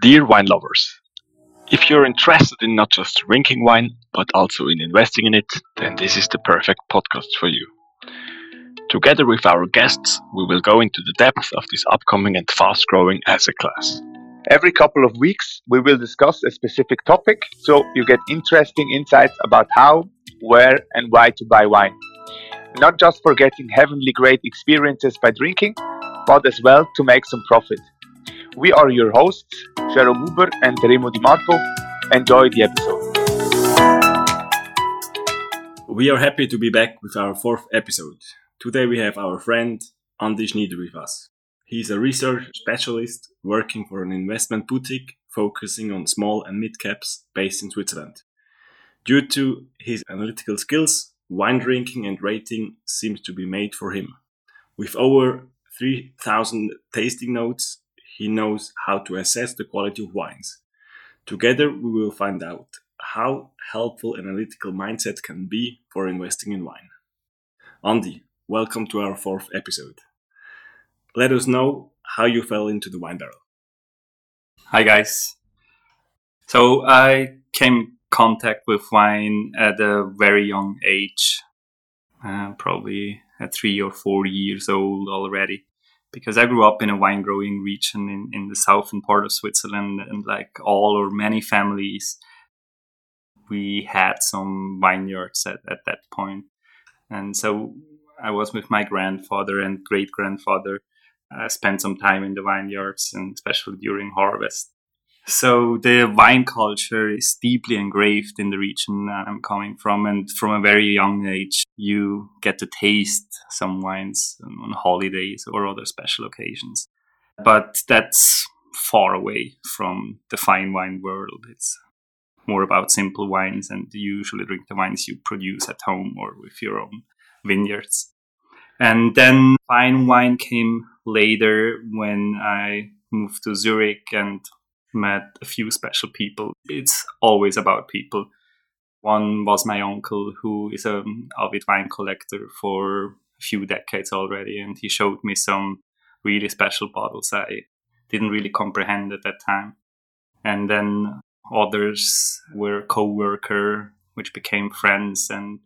Dear wine lovers, if you're interested in not just drinking wine, but also in investing in it, then this is the perfect podcast for you. Together with our guests, we will go into the depth of this upcoming and fast growing asset class. Every couple of weeks, we will discuss a specific topic so you get interesting insights about how, where, and why to buy wine. Not just for getting heavenly great experiences by drinking, but as well to make some profit. We are your hosts, Jerome Huber and Remo Di Marco. Enjoy the episode. We are happy to be back with our fourth episode. Today we have our friend Andy Schnyder with us. He is a research specialist working for an investment boutique focusing on small and mid caps based in Switzerland. Due to his analytical skills, wine drinking and rating seems to be made for him. With over 3000 tasting notes, he knows how to assess the quality of wines. Together, we will find out how helpful analytical mindset can be for investing in wine. Andy, welcome to our fourth episode. Let us know how you fell into the wine barrel. Hi guys. So I came in contact with wine at a very young age, uh, probably at three or four years old already because I grew up in a wine growing region in, in the southern part of Switzerland, and like all or many families, we had some vineyards at, at that point. And so I was with my grandfather and great grandfather. I uh, spent some time in the vineyards, and especially during harvest. So the wine culture is deeply engraved in the region I'm coming from, and from a very young age, you get to taste some wines on holidays or other special occasions. But that's far away from the fine wine world. It's more about simple wines, and you usually drink the wines you produce at home or with your own vineyards. And then fine wine came later when I moved to Zurich and met a few special people. It's always about people. One was my uncle, who is an avid wine collector for a few decades already, and he showed me some really special bottles I didn't really comprehend at that time. And then others were co-worker, which became friends, and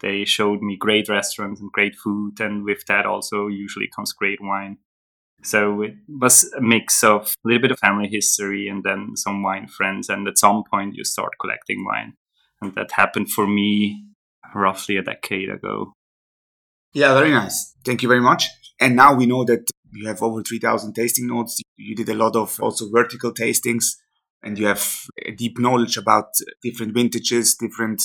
they showed me great restaurants and great food, and with that also usually comes great wine. So it was a mix of a little bit of family history and then some wine friends. And at some point, you start collecting wine. And that happened for me roughly a decade ago. Yeah, very nice. Thank you very much. And now we know that you have over 3,000 tasting notes. You did a lot of also vertical tastings and you have a deep knowledge about different vintages, different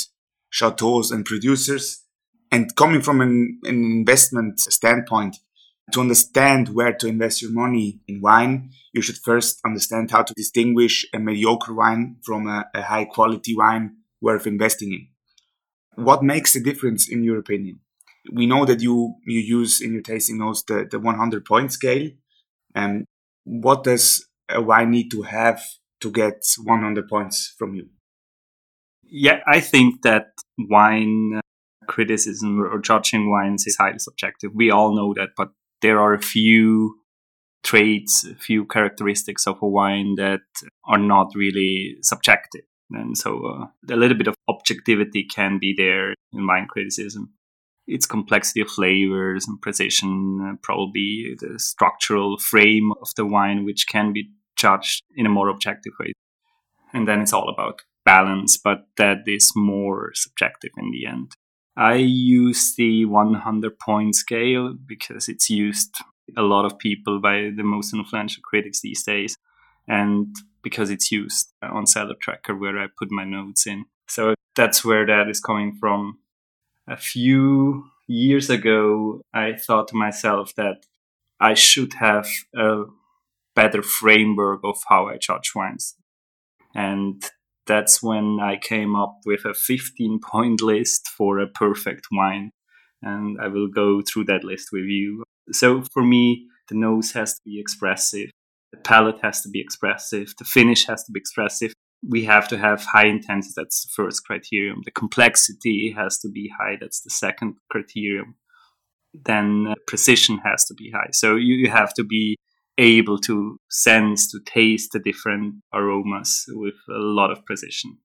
chateaus and producers. And coming from an, an investment standpoint, to understand where to invest your money in wine, you should first understand how to distinguish a mediocre wine from a, a high quality wine worth investing in. What makes the difference in your opinion? We know that you, you use in your tasting notes the, the 100 point scale. And what does a wine need to have to get 100 points from you? Yeah, I think that wine uh, criticism or judging wines is highly subjective. We all know that, but there are a few traits, a few characteristics of a wine that are not really subjective. And so uh, a little bit of objectivity can be there in wine criticism. Its complexity of flavors and precision, uh, probably the structural frame of the wine, which can be judged in a more objective way. And then it's all about balance, but that is more subjective in the end. I use the 100 point scale because it's used a lot of people by the most influential critics these days, and because it's used on Cellar Tracker where I put my notes in. So that's where that is coming from. A few years ago, I thought to myself that I should have a better framework of how I judge wines. And that's when I came up with a 15 point list for a perfect wine. And I will go through that list with you. So for me, the nose has to be expressive, the palate has to be expressive, the finish has to be expressive. We have to have high intensity, that's the first criterion. The complexity has to be high, that's the second criterion. Then uh, precision has to be high. So you, you have to be able to sense, to taste the different aromas with a lot of precision.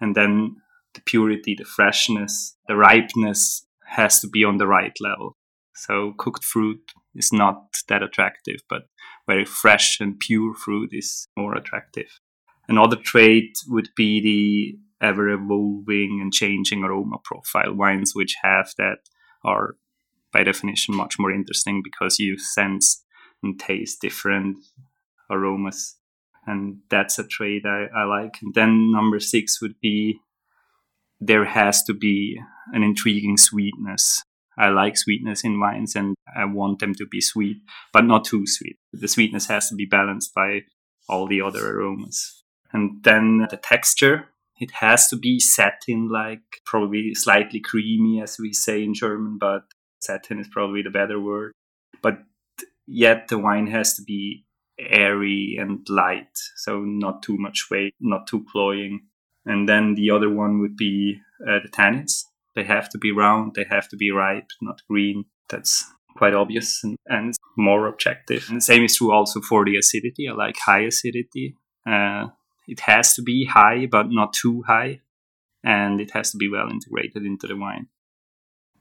And then the purity, the freshness, the ripeness has to be on the right level. So cooked fruit is not that attractive, but very fresh and pure fruit is more attractive. Another trait would be the ever evolving and changing aroma profile. Wines which have that are by definition much more interesting because you sense and taste different aromas. And that's a trait I, I like. And then number six would be there has to be an intriguing sweetness. I like sweetness in wines and I want them to be sweet, but not too sweet. The sweetness has to be balanced by all the other aromas. And then the texture, it has to be satin like, probably slightly creamy, as we say in German, but satin is probably the better word. But yet the wine has to be airy and light, so not too much weight, not too cloying. And then the other one would be uh, the tannins. They have to be round, they have to be ripe, not green. That's quite obvious and, and more objective. And the same is true also for the acidity. I like high acidity. Uh, it has to be high, but not too high. And it has to be well integrated into the wine.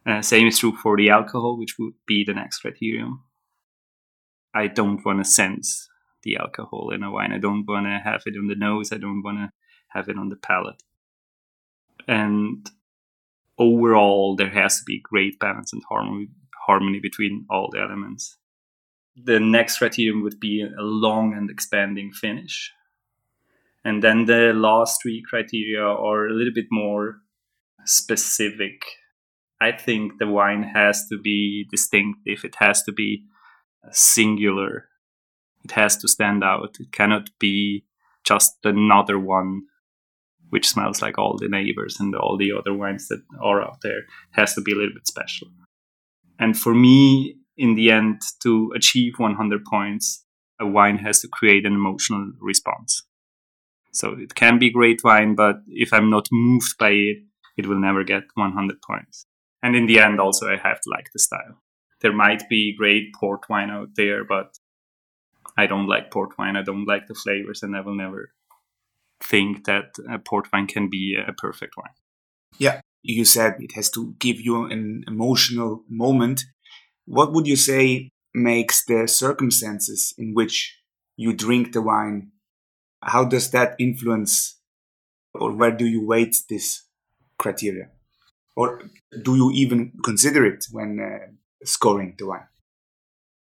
Uh, same is true for the alcohol, which would be the next criterion. I don't want to sense the alcohol in a wine. I don't want to have it on the nose. I don't want to have it on the palate. And overall, there has to be great balance and harmony, harmony between all the elements. The next criterion would be a long and expanding finish. And then the last three criteria are a little bit more specific. I think the wine has to be distinctive, it has to be singular, it has to stand out. It cannot be just another one which smells like all the neighbors and all the other wines that are out there. It has to be a little bit special. And for me, in the end, to achieve 100 points, a wine has to create an emotional response. So it can be great wine, but if I'm not moved by it, it will never get 100 points. And in the end, also, I have to like the style. There might be great port wine out there, but I don't like port wine. I don't like the flavors, and I will never think that a port wine can be a perfect wine. Yeah, you said it has to give you an emotional moment. What would you say makes the circumstances in which you drink the wine how does that influence or where do you weight this criteria or do you even consider it when uh, scoring the wine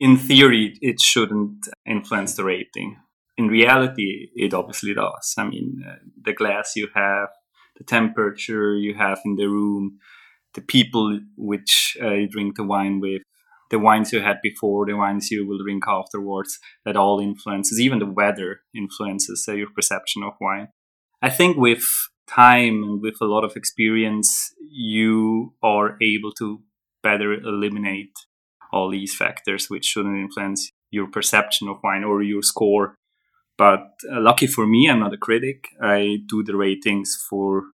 in theory it shouldn't influence the rating. In reality it obviously does. I mean uh, the glass you have the temperature you have in the room the people which uh, you drink the wine with the wines you had before, the wines you will drink afterwards, that all influences, even the weather influences uh, your perception of wine. I think with time and with a lot of experience, you are able to better eliminate all these factors which shouldn't influence your perception of wine or your score. But uh, lucky for me, I'm not a critic. I do the ratings for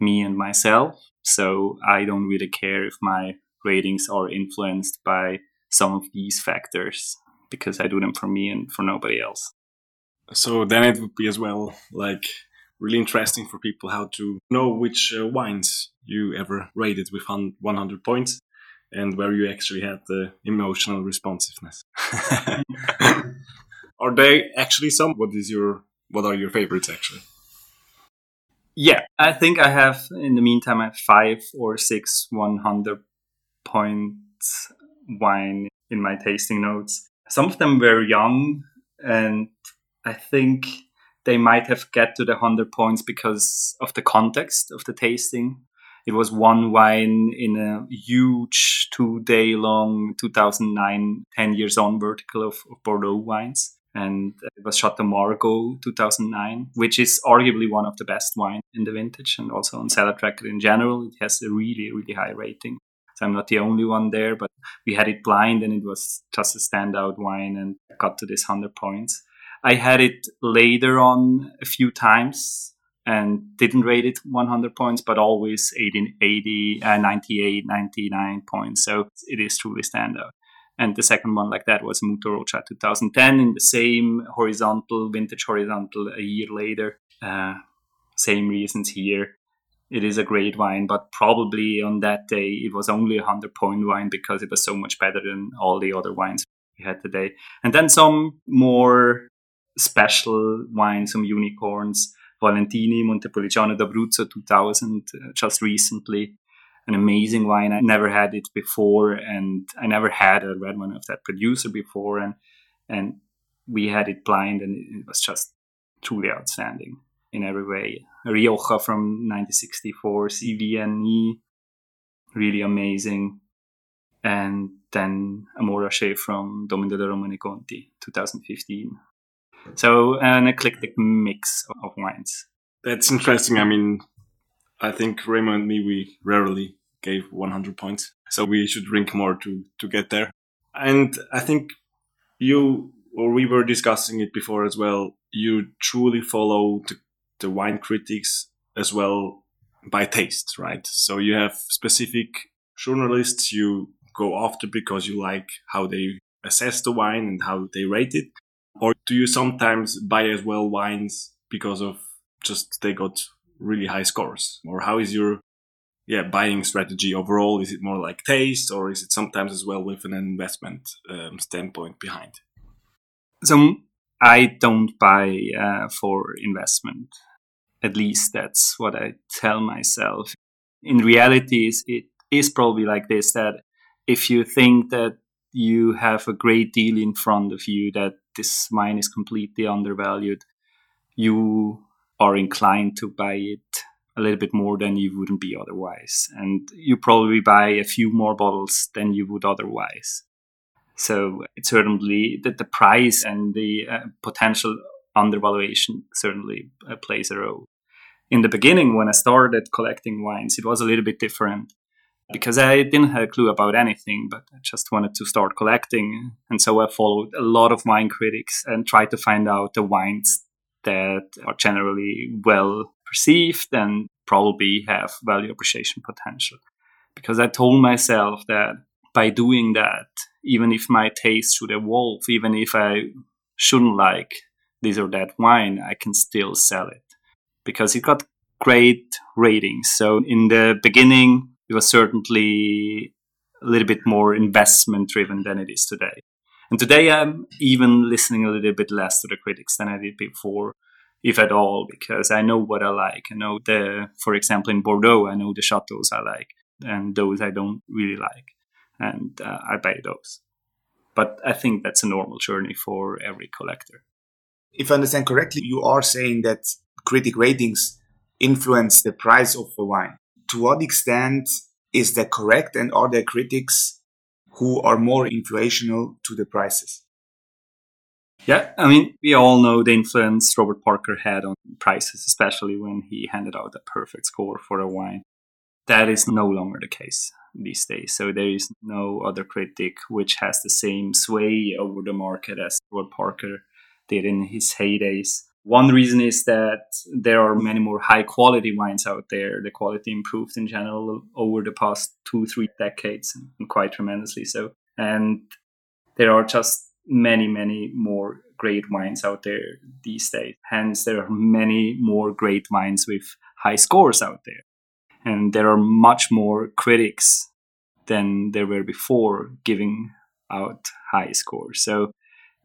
me and myself. So I don't really care if my ratings are influenced by some of these factors because I do them for me and for nobody else. So then it would be as well like really interesting for people how to know which uh, wines you ever rated with 100 points and where you actually had the emotional responsiveness. are they actually some? What is your what are your favorites actually? Yeah, I think I have in the meantime I have five or six 100 point wine in my tasting notes. Some of them were young, and I think they might have get to the 100 points because of the context of the tasting. It was one wine in a huge two day long 2009 10 years on vertical of, of Bordeaux wines. And it was Chateau Margaux 2009, which is arguably one of the best wine in the vintage and also on Cellar Tracker in general. It has a really, really high rating. So I'm not the only one there, but we had it blind and it was just a standout wine and got to this 100 points. I had it later on a few times and didn't rate it 100 points, but always 80, 80 uh, 98, 99 points. So it is truly standout. And the second one like that was Muto Rocha 2010 in the same horizontal, vintage horizontal a year later. Uh, same reasons here. It is a great wine, but probably on that day it was only a 100 point wine because it was so much better than all the other wines we had today. And then some more special wines, some unicorns. Valentini, Montepulciano d'Abruzzo 2000, uh, just recently. An amazing wine. I never had it before, and I never had a red one of that producer before, and and we had it blind, and it was just truly outstanding in every way. Rioja from 1964, CVNE, really amazing, and then Amorache from Domaine de la Romanée-Conti, 2015. So an eclectic mix of wines. That's interesting. I mean, I think Raymond and me, we rarely gave 100 points. So we should drink more to, to get there. And I think you, or we were discussing it before as well, you truly follow the, the wine critics as well by taste, right? So you have specific journalists you go after because you like how they assess the wine and how they rate it. Or do you sometimes buy as well wines because of just they got really high scores? Or how is your yeah buying strategy overall? Is it more like taste, or is it sometimes as well with an investment um, standpoint behind? So I don't buy uh, for investment. At least that's what I tell myself. In reality, it is probably like this: that if you think that you have a great deal in front of you that this wine is completely undervalued, you are inclined to buy it a little bit more than you wouldn't be otherwise. And you probably buy a few more bottles than you would otherwise. So certainly that the price and the uh, potential undervaluation certainly uh, plays a role. In the beginning, when I started collecting wines, it was a little bit different because I didn't have a clue about anything, but I just wanted to start collecting. And so I followed a lot of wine critics and tried to find out the wines that are generally well perceived and probably have value appreciation potential. Because I told myself that by doing that, even if my taste should evolve, even if I shouldn't like this or that wine, I can still sell it because it got great ratings. So in the beginning, it was certainly a little bit more investment driven than it is today. And today I'm even listening a little bit less to the critics than I did before, if at all, because I know what I like. I know the, for example, in Bordeaux, I know the chateaus I like and those I don't really like. And uh, I buy those. But I think that's a normal journey for every collector. If I understand correctly, you are saying that critic ratings influence the price of the wine to what extent is that correct? And are there critics who are more influential to the prices? Yeah, I mean, we all know the influence Robert Parker had on prices, especially when he handed out a perfect score for a wine. That is no longer the case these days. So there is no other critic which has the same sway over the market as Robert Parker did in his heydays. One reason is that there are many more high quality wines out there. The quality improved in general over the past two, three decades, and quite tremendously so. And there are just many, many more great wines out there these days. Hence, there are many more great wines with high scores out there. And there are much more critics than there were before giving out high scores. So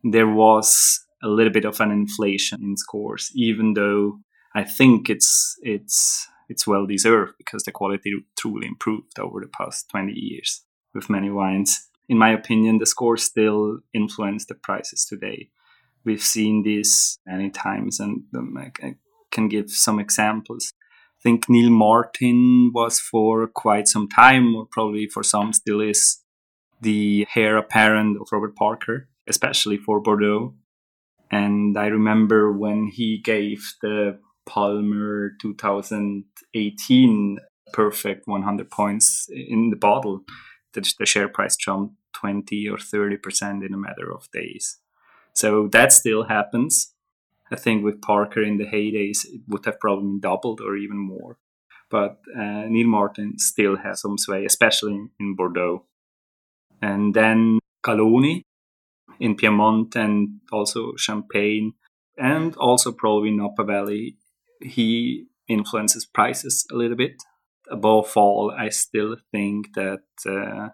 there was a little bit of an inflation in scores, even though I think it's it's it's well deserved because the quality truly improved over the past 20 years with many wines. In my opinion, the scores still influence the prices today. We've seen this many times, and um, I can give some examples. I think Neal Martin was for quite some time, or probably for some still is, the heir apparent of Robert Parker, especially for Bordeaux. And I remember when he gave the Palmer 2018 perfect 100 points in the bottle, the, the share price jumped 20 or 30% in a matter of days. So that still happens. I think with Parker in the heydays, it would have probably doubled or even more. But uh, Neal Martin still has some sway, especially in Bordeaux. And then Galloni in Piedmont and also Champagne and also probably Napa Valley. He influences prices a little bit. Above all, I still think that uh,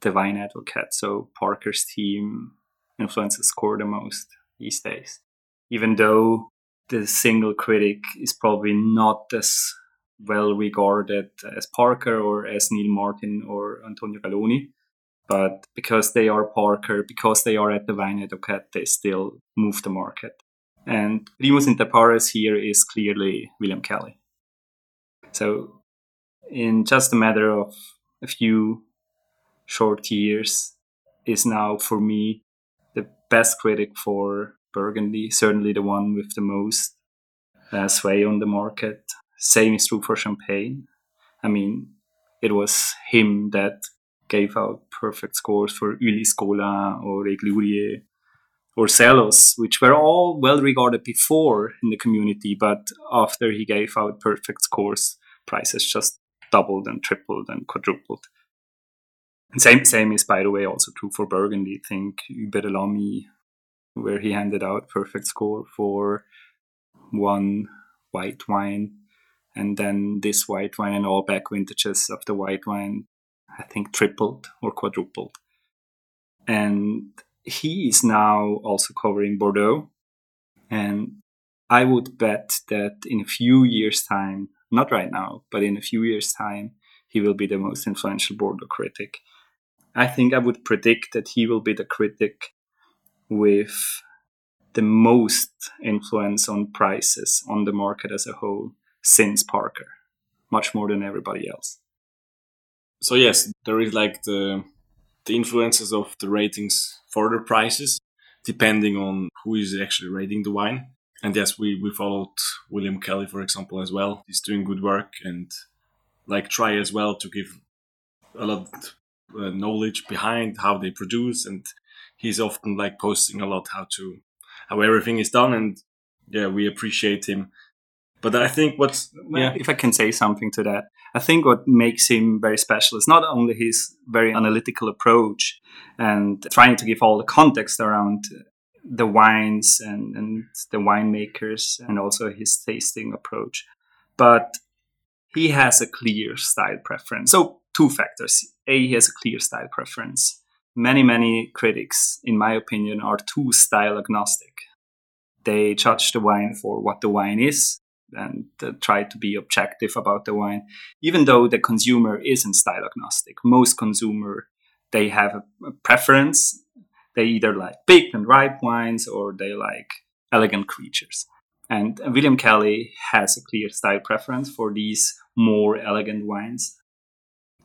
the Wine Advocate, so Parker's team, influences score the most these days. Even though the single critic is probably not as well regarded as Parker or as Neal Martin or Antonio Galloni. But because they are Parker, because they are at the Wine Advocate, they still move the market. And primus inter pares here is clearly William Kelley. So, in just a matter of a few short years, is now for me the best critic for Burgundy, certainly the one with the most uh, sway on the market. Same is true for Champagne. I mean, it was him that gave out perfect scores for Ulysse Collin or Egly-Ouriet or Selosse, which were all well regarded before in the community, but after he gave out perfect scores, prices just doubled and tripled and quadrupled. And same same is by the way also true for Burgundy. Think Hubert Lamy, where he handed out perfect score for one white wine, and then this white wine and all back vintages of the white wine, I think tripled or quadrupled. And he is now also covering Bordeaux. And I would bet that in a few years' time, not right now, but in a few years' time, he will be the most influential Bordeaux critic. I think I would predict that he will be the critic with the most influence on prices on the market as a whole since Parker, much more than everybody else. So yes, there is like the the influences of the ratings for the prices, depending on who is actually rating the wine. And yes, we, we followed William Kelley, for example, as well. He's doing good work and like try as well to give a lot uh, knowledge behind how they produce. And he's often like posting a lot how to, how everything is done. And yeah, we appreciate him but I think what's yeah. if I can say something to that, I think what makes him very special is not only his very analytical approach and trying to give all the context around the wines and, and the winemakers and also his tasting approach, but he has a clear style preference. So two factors: a, he has a clear style preference. Many many critics, in my opinion, are too style agnostic. They judge the wine for what the wine is and uh, try to be objective about the wine, even though the consumer isn't style agnostic. Most consumer they have a, a preference. They either like big and ripe wines or they like elegant creatures. And William Kelley has a clear style preference for these more elegant wines.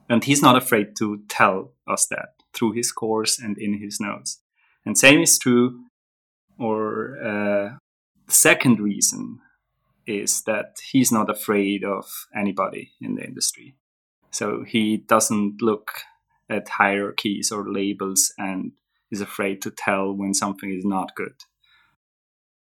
And he's not afraid to tell us that through his course and in his notes. And same is true, or uh, second reason is that he's not afraid of anybody in the industry. So he doesn't look at hierarchies or labels and is afraid to tell when something is not good.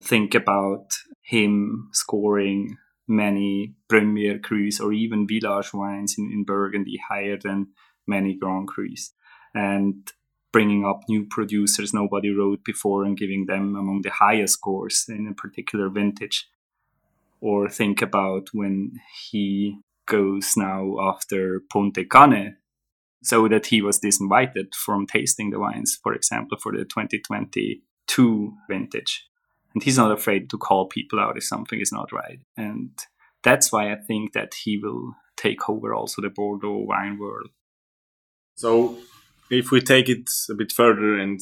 Think about him scoring many Premier Crus or even Village wines in, in Burgundy higher than many Grand Crus. And bringing up new producers nobody wrote before and giving them among the highest scores in a particular vintage or think about when he goes now after Pontet-Canet, so that he was disinvited from tasting the wines, for example, for the 2022 vintage. And he's not afraid to call people out if something is not right. And that's why I think that he will take over also the Bordeaux wine world. So, if we take it a bit further and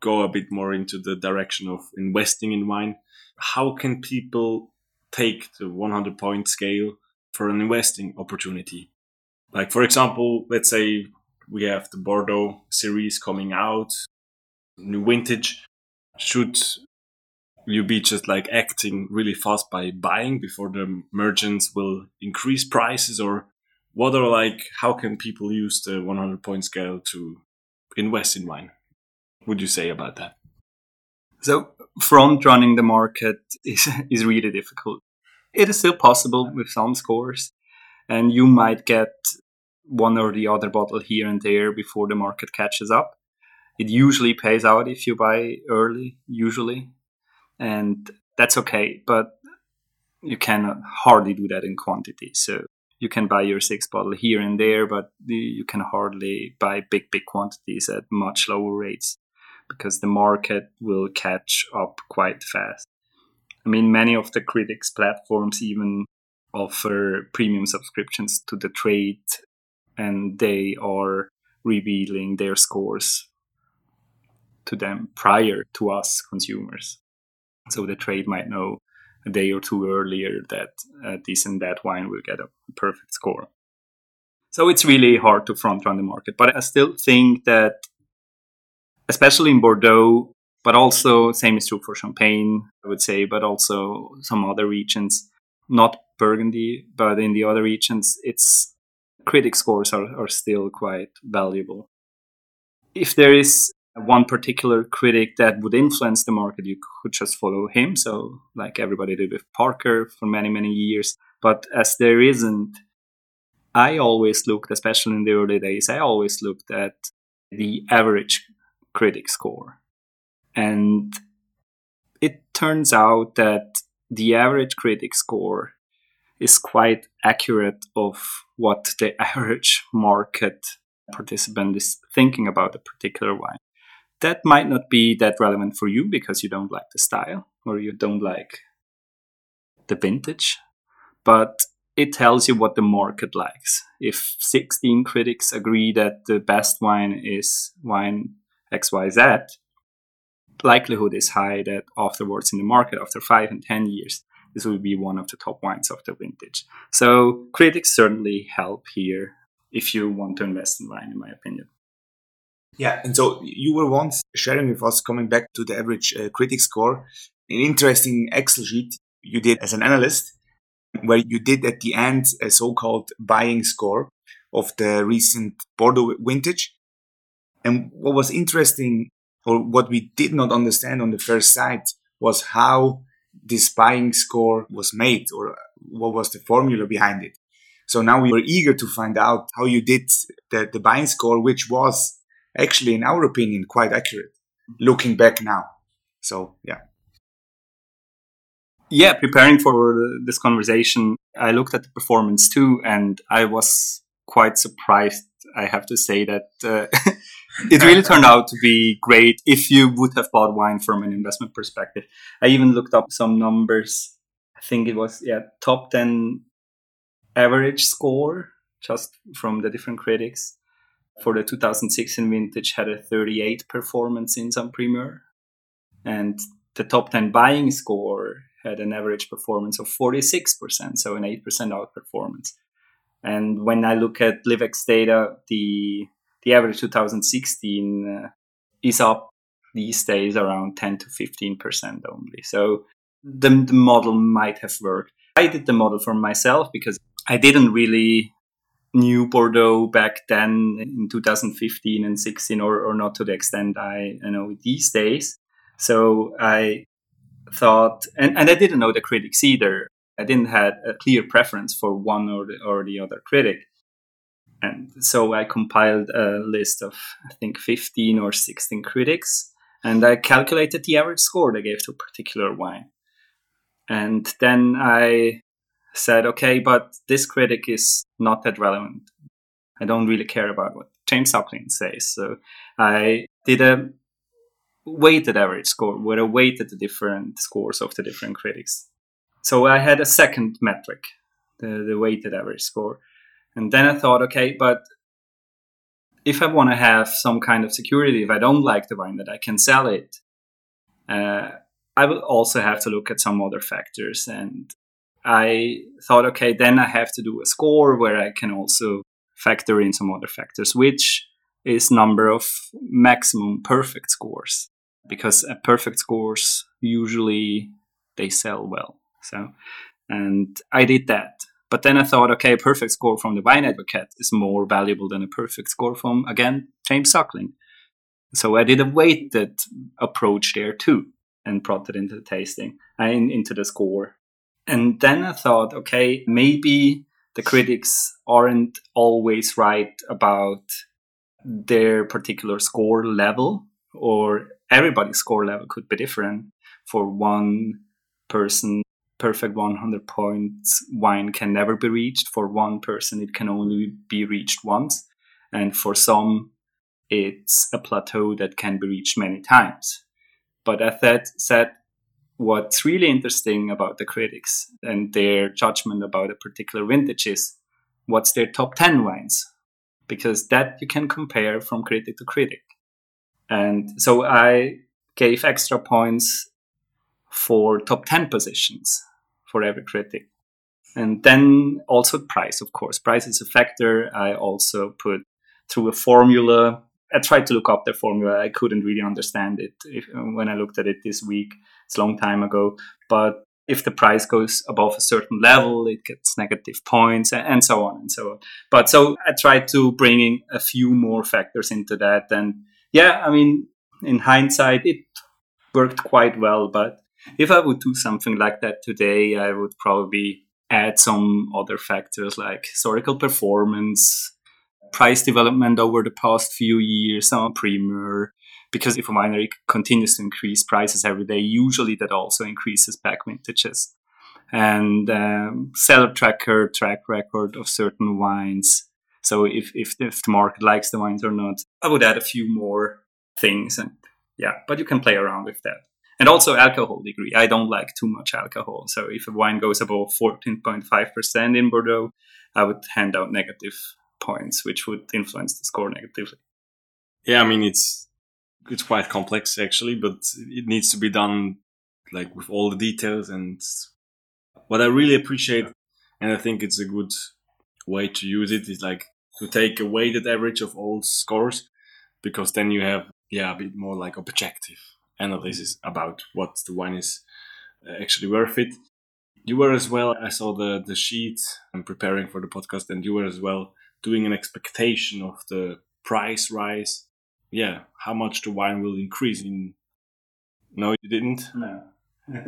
go a bit more into the direction of investing in wine, how can people take the 100 point scale for an investing opportunity. Like, for example, let's say we have the Bordeaux series coming out, new vintage. Should you be just like acting really fast by buying before the merchants will increase prices or what are like how can people use the 100 point scale to invest in wine would you say about that so front running the market is is really difficult. It is still possible with some scores, and you might get one or the other bottle here and there before the market catches up. It usually pays out if you buy early, usually, and that's okay. But you can hardly do that in quantity. So you can buy your six bottle here and there, but you can hardly buy big, big quantities at much lower rates because the market will catch up quite fast. I mean, many of the critics platforms even offer premium subscriptions to the trade and they are revealing their scores to them prior to us consumers. So the trade might know a day or two earlier that uh, this and that wine will get a perfect score. So it's really hard to front run the market. But I still think that, especially in Bordeaux, but also same is true for Champagne, I would say, but also some other regions, not Burgundy, but in the other regions, it's critic scores are, are still quite valuable. If there is one particular critic that would influence the market, you could just follow him. So, like everybody did with Parker for many, many years. But as there isn't, I always looked, especially in the early days, I always looked at the average critic score. And it turns out that the average critic score is quite accurate of what the average market participant is thinking about a particular wine that might not be that relevant for you because you don't like the style or you don't like the vintage, but it tells you what the market likes. If 16 critics agree that the best wine is wine XYZ, likelihood is high that afterwards in the market, after five and 10 years, this will be one of the top wines of the vintage. So critics certainly help here if you want to invest in wine, in my opinion. Yeah, and so you were once sharing with us, coming back to the average uh, critic score, an interesting Excel sheet you did as an analyst, where you did at the end a so-called buying score of the recent Bordeaux vintage. And what was interesting, or what we did not understand on the first sight, was how this buying score was made, or what was the formula behind it. So now we were eager to find out how you did the, the buying score, which was actually, in our opinion, quite accurate looking back now. So, yeah. Yeah, preparing for this conversation, I looked at the performance too, and I was quite surprised. I have to say that uh, it really turned out to be great if you would have bought wine from an investment perspective. I even looked up some numbers. I think it was yeah top ten average score just from the different critics for the 2016 vintage had a 38 performance in some Primeur. And the top 10 buying score had an average performance of 46%, so an 8% outperformance. And when I look at Liv-Ex data, the the average 2016 uh, is up these days around 10 to 15% only. So the, the model might have worked. I did the model for myself because I didn't really knew Bordeaux back then in 2015 and 16, or, or not to the extent I, I know these days. So I thought, and, and I didn't know the critics either. I didn't have a clear preference for one or the, or the other critic. And so I compiled a list of, I think, 15 or 16 critics, and I calculated the average score they gave to a particular wine. And then I said, okay, but this critic is not that relevant. I don't really care about what James Suckling says. So I did a weighted average score where I weighted the different scores of the different critics. So I had a second metric, the, the weighted average score. And then I thought, okay, but if I want to have some kind of security, if I don't like the wine, that I can sell it, uh, I will also have to look at some other factors. And I thought, okay, then I have to do a score where I can also factor in some other factors, which is number of maximum perfect scores because a perfect scores usually they sell well. So, and I did that. But then I thought, okay, a perfect score from the Wine Advocate is more valuable than a perfect score from, again, James Suckling. So I did a weighted approach there too and brought it into the tasting and uh, into the score. And then I thought, okay, maybe the critics aren't always right about their particular score level or everybody's score level could be different. For one person, perfect 100 points wine can never be reached. For one person, it can only be reached once. And for some, it's a plateau that can be reached many times. But as that said, what's really interesting about the critics and their judgment about a particular vintage is what's their top 10 wines because that you can compare from critic to critic and so i gave extra points for top 10 positions for every critic. And then also price of course. Price is a factor. I also put through a formula. I tried to look up the formula. I couldn't really understand it if, when i looked at it this week. It's a long time ago. But if the price goes above a certain level, it gets negative points and so on and so on. But so I tried to bring in a few more factors into that. And yeah, I mean, in hindsight, it worked quite well. But if I would do something like that today, I would probably add some other factors like historical performance, price development over the past few years, some premier, because if a winery continues to increase prices every day, usually that also increases back vintages. And um, cellar tracker, track record of certain wines. So if, if, if the market likes the wines or not, I would add a few more things. And yeah, but you can play around with that. And also alcohol degree. I don't like too much alcohol. So if a wine goes above 14.5% in Bordeaux, I would hand out negative points, which would influence the score negatively. Yeah, I mean, it's it's quite complex actually, but it needs to be done like with all the details. And what I really appreciate, and I think it's a good way to use it, is like to take a weighted average of all scores, because then you have yeah a bit more like objective analysis about what the wine is uh, actually worth it. You were as well. I saw the the sheet. I'm preparing for the podcast, and you were as well doing an expectation of the price rise yeah, how much the wine will increase in. No, you didn't. No.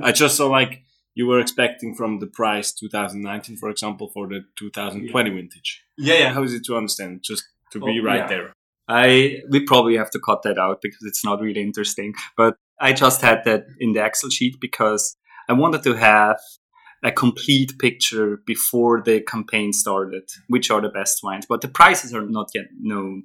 I just saw like you were expecting from the price 2019, for example, for the 2020 yeah. vintage. Yeah, yeah. How is it to understand? Just to be oh, right yeah. there. I we probably have to cut that out because it's not really interesting. But I just had that in the Excel sheet because I wanted to have a complete picture before the campaign started, which are the best wines. But the prices are not yet known.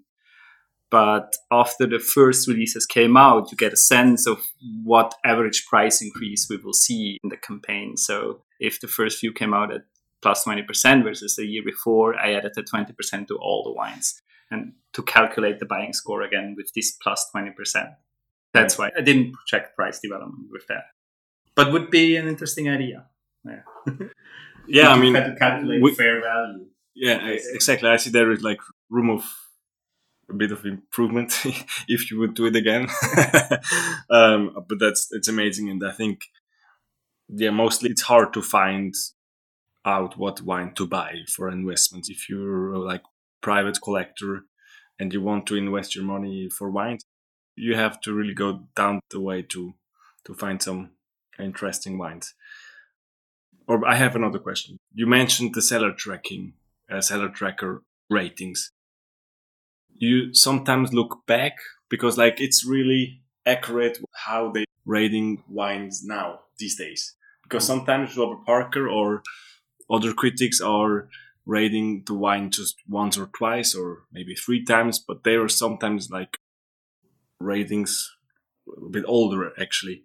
But after the first releases came out, you get a sense of what average price increase we will see in the campaign. So if the first few came out at plus 20% versus the year before, I added the 20% to all the wines and to calculate the buying score again with this plus 20%. That's why I didn't project price development with that. But would be an interesting idea. Yeah. yeah, I mean, to calculate we, fair value. Yeah, exactly. I see there is like room of a bit of improvement if you would do it again. um, but that's it's amazing, and I think yeah, mostly it's hard to find out what wine to buy for investment if you're like private collector and you want to invest your money for wines you have to really go down the way to to find some interesting wines. Or i have another question. You mentioned the cellar tracking uh, cellar tracker ratings. You sometimes look back because like it's really accurate how they rating wines now these days. Because sometimes Robert Parker or other critics are rating the wine just once or twice or maybe three times but they are sometimes like ratings a bit older actually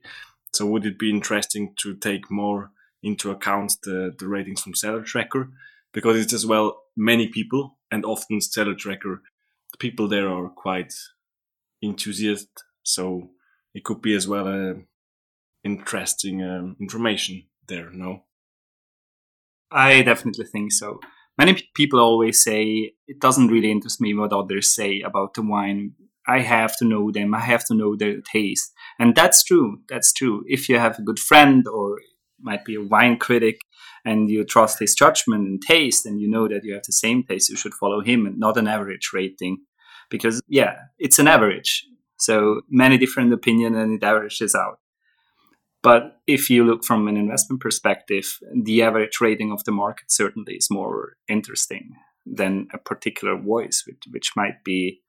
so would it be interesting to take more into account the, the ratings from Cellar tracker because it's as well many people and often Cellar tracker the people there are quite enthusiastic, so it could be as well a interesting um, information there. No, I definitely think so. Many people always say it doesn't really interest me what others say about the wine. I have to know them. I have to know their taste, and that's true. That's true. If you have a good friend or might be a wine critic and you trust his judgment and taste and you know that you have the same taste you should follow him and not an average rating because yeah it's an average so many different opinion and it averages out but if you look from an investment perspective the average rating of the market certainly is more interesting than a particular voice which, which might be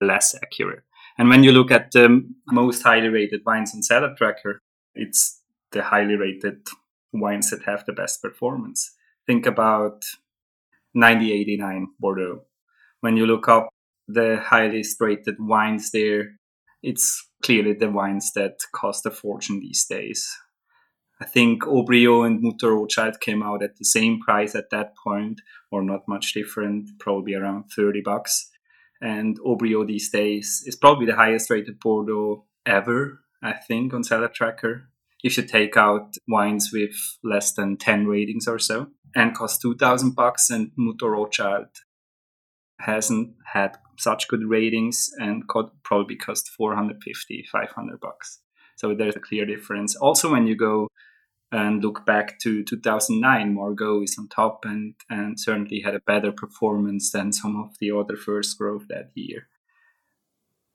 less accurate. And when you look at the most highly rated wines on Cellar Tracker, it's the highly rated wines that have the best performance. Think about 9089 Bordeaux. When you look up the highly rated wines there, it's clearly the wines that cost a fortune these days. I think Haut-Brion and Mouton Rothschild came out at the same price at that point, or not much different, probably around 30 bucks. And Haut-Brion these days is probably the highest rated Bordeaux ever, I think, on Cellar Tracker. If you take out wines with less than 10 ratings or so, and cost 2000 bucks, and Mouton Rothschild hasn't had such good ratings and could probably cost 450 500 bucks. So there's a clear difference. Also when you go and look back to 2009 margaux is on top and and certainly had a better performance than some of the other first growth that year.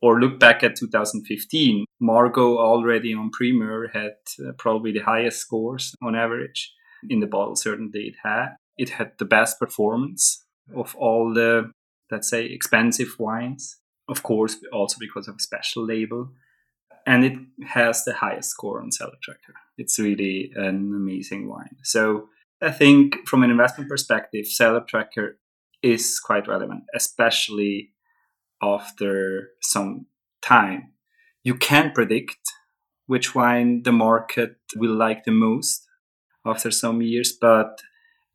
Or look back at 2015 margaux already en primeur had uh, probably the highest scores on average in the bottle certainly it had. It had the best performance of all the let's say expensive wines of course also because of a special label and it has the highest score on Cellar Tracker. It's really an amazing wine. So I think from an investment perspective, Cellar Tracker is quite relevant, especially after some time. You can predict which wine the market will like the most after some years, but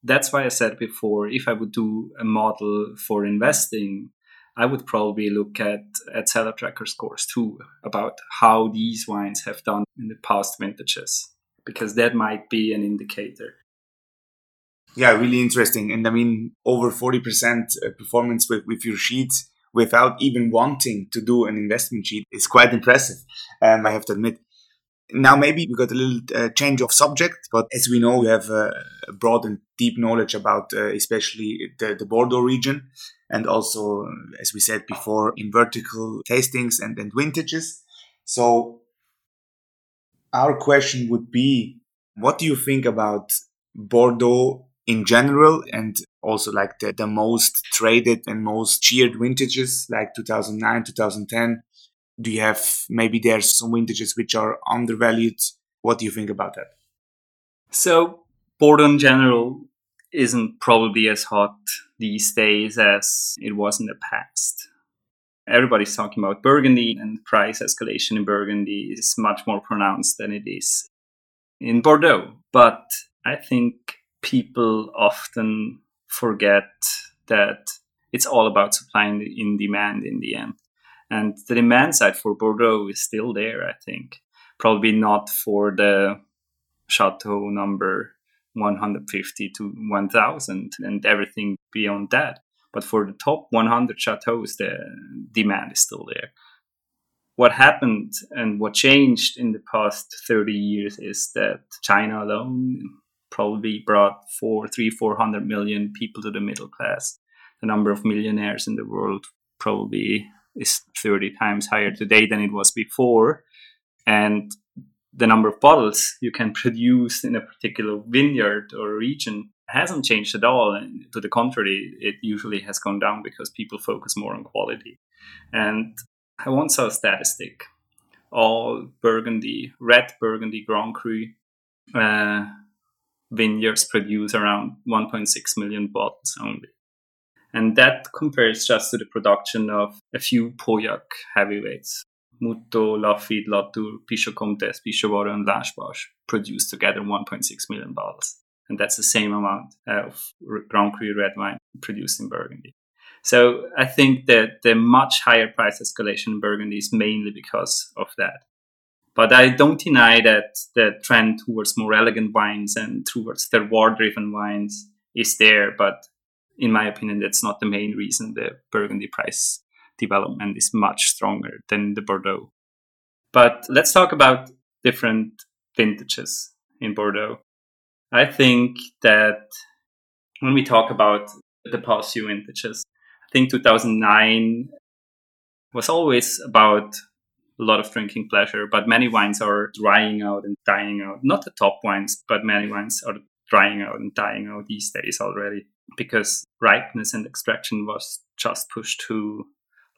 that's why I said before if I would do a model for investing, I would probably look at, at Cellar Tracker scores too about how these wines have done in the past vintages, because that might be an indicator. Yeah, really interesting. And I mean, over 40% uh, performance with, with your sheets without even wanting to do an investment sheet is quite impressive. Um, I have to admit now maybe we got a little uh, change of subject but as we know we have uh, a broad and deep knowledge about uh, especially the, the, bordeaux region and also as we said before in vertical tastings and, and vintages. So our question would be what do you think about bordeaux in general and also like the, the most traded and most cheered vintages like 2009 2010 do you have maybe there's some vintages which are undervalued? What do you think about that? So, Bordeaux in general isn't probably as hot these days as it was in the past. Everybody's talking about Burgundy, and price escalation in Burgundy is much more pronounced than it is in Bordeaux. But I think people often forget that it's all about supply and demand in the end. And the demand side for Bordeaux is still there, I think. Probably not for the chateau number 150 to 1000 and everything beyond that. But for the top 100 chateaus, the demand is still there. What happened and what changed in the past 30 years is that China alone probably brought four, three, four hundred million people to the middle class. The number of millionaires in the world probably is 30 times higher today than it was before. And the number of bottles you can produce in a particular vineyard or region hasn't changed at all. And to the contrary, it usually has gone down because people focus more on quality. And I once saw a statistic all Burgundy, red Burgundy Grand Cru uh, vineyards produce around 1.6 million bottles only. And that compares just to the production of a few Pauillac heavyweights. Mouton, Lafite, Latour, Pichon Comtesse, Pichon and Lange produced together 1.6 million bottles. And that's the same amount of Grand Cru red wine produced in Burgundy. So I think that the much higher price escalation in Burgundy is mainly because of that. But I don't deny that the trend towards more elegant wines and towards terroir driven wines is there. But in my opinion, that's not the main reason the Burgundy price development is much stronger than the Bordeaux. But let's talk about different vintages in Bordeaux. I think that when we talk about the past few vintages, I think 2009 was always about a lot of drinking pleasure, but many wines are drying out and dying out. Not the top wines, but many wines are drying out and dying out these days already because ripeness and extraction was just pushed to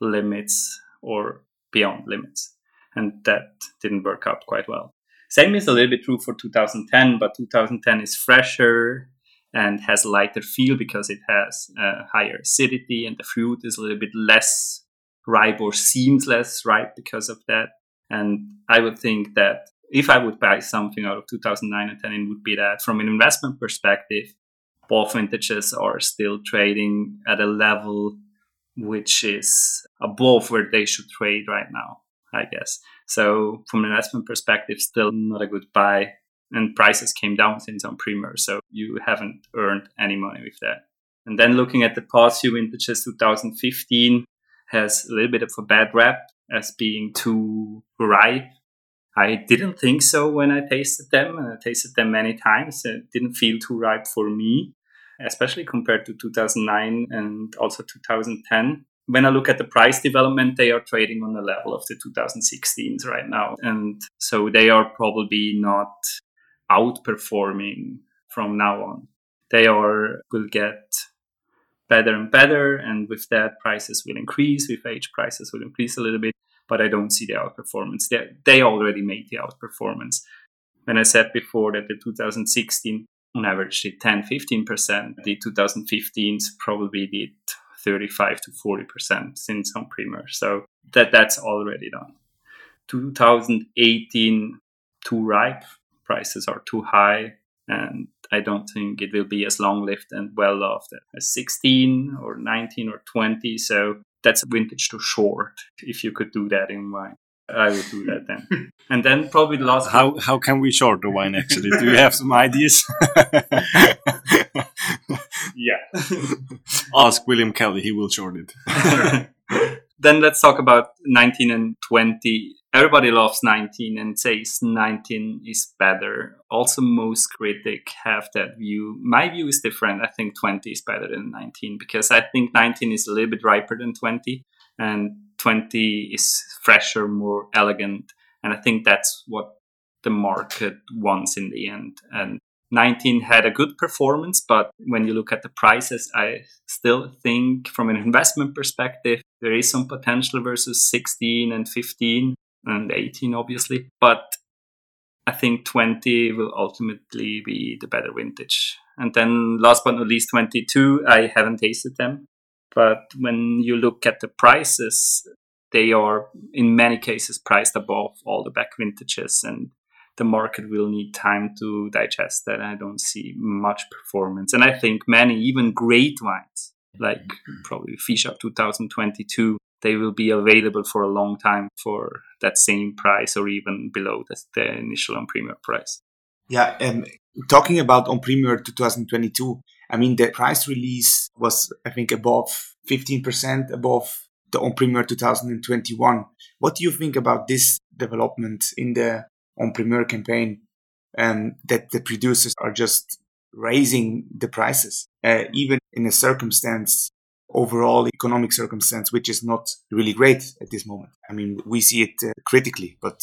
limits or beyond limits. And that didn't work out quite well. Same is a little bit true for 2010, but 2010 is fresher and has a lighter feel because it has a higher acidity and the fruit is a little bit less ripe or seems less ripe because of that. And I would think that if I would buy something out of 2009 and 10, it would be that from an investment perspective, both vintages are still trading at a level which is above where they should trade right now, I guess. So from an investment perspective, still not a good buy. And prices came down since en Primeur, so you haven't earned any money with that. And then looking at the past few vintages, 2015 has a little bit of a bad rap as being too ripe. I didn't think so when I tasted them, and I tasted them many times. It didn't feel too ripe for me especially compared to 2009 and also 2010. When I look at the price development, they are trading on the level of the 2016s right now. And so they are probably not outperforming from now on. They are will get better and better, and with that, prices will increase. With age, prices will increase a little bit, but I don't see the outperformance. They, they already made the outperformance. When I said before that the 2016 on average did 10 15%. The 2015s probably did 35 to 40% since en Primeur. So that that's already done. 2018 too ripe, prices are too high, and I don't think it will be as long lived and well loved as 16 or 19 or 20. So that's vintage too short if you could do that in wine. I would do that then. and then probably the last. How how can we short the wine? Actually, do you have some ideas? yeah. Ask William Kelley; he will short it. then let's talk about 19 and 20. Everybody loves 19 and says 19 is better. Also, most critics have that view. My view is different. I think 20 is better than 19 because I think 19 is a little bit riper than 20 and 20 is fresher, more elegant. And I think that's what the market wants in the end. And 19 had a good performance, but when you look at the prices, I still think from an investment perspective, there is some potential versus 16 and 15 and 18, obviously. But I think 20 will ultimately be the better vintage. And then last but not least, 22, I haven't tasted them. But when you look at the prices, they are in many cases priced above all the back vintages and the market will need time to digest that. I don't see much performance. And I think many, even great wines, like mm-hmm. probably Figeac 2022, they will be available for a long time for that same price or even below the, the initial en Primeur price. Yeah, and talking about en Primeur 2022, I mean, the price release was, I think, above 15% above the en Primeur 2021. What do you think about this development in the en Primeur campaign? Um, that the producers are just raising the prices, uh, even in a circumstance, overall economic circumstance, which is not really great at this moment. I mean, we see it uh, critically, but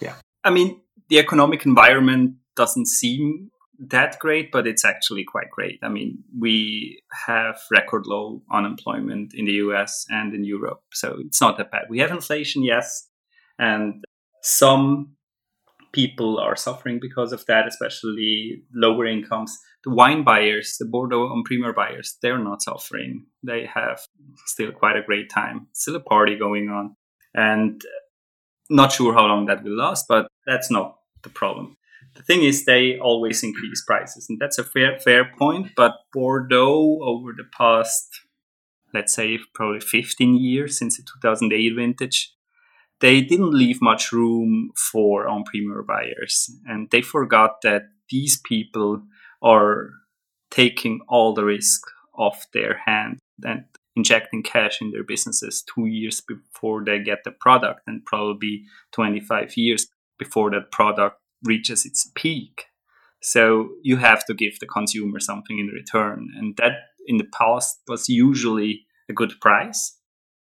yeah. I mean, the economic environment doesn't seem that great, but it's actually quite great. I mean, we have record low unemployment in the US and in Europe, so it's not that bad. We have inflation, yes, and some people are suffering because of that, especially lower incomes. The wine buyers, the Bordeaux en Primeur buyers, they're not suffering. They have still quite a great time. Still a party going on. And not sure how long that will last, but that's not the problem the thing is they always increase prices and that's a fair fair point but bordeaux over the past let's say probably 15 years since the 2008 vintage they didn't leave much room for en primeur buyers and they forgot that these people are taking all the risk off their hand and injecting cash in their businesses two years before they get the product and probably 25 years before that product reaches its peak. So you have to give the consumer something in return. And that in the past was usually a good price.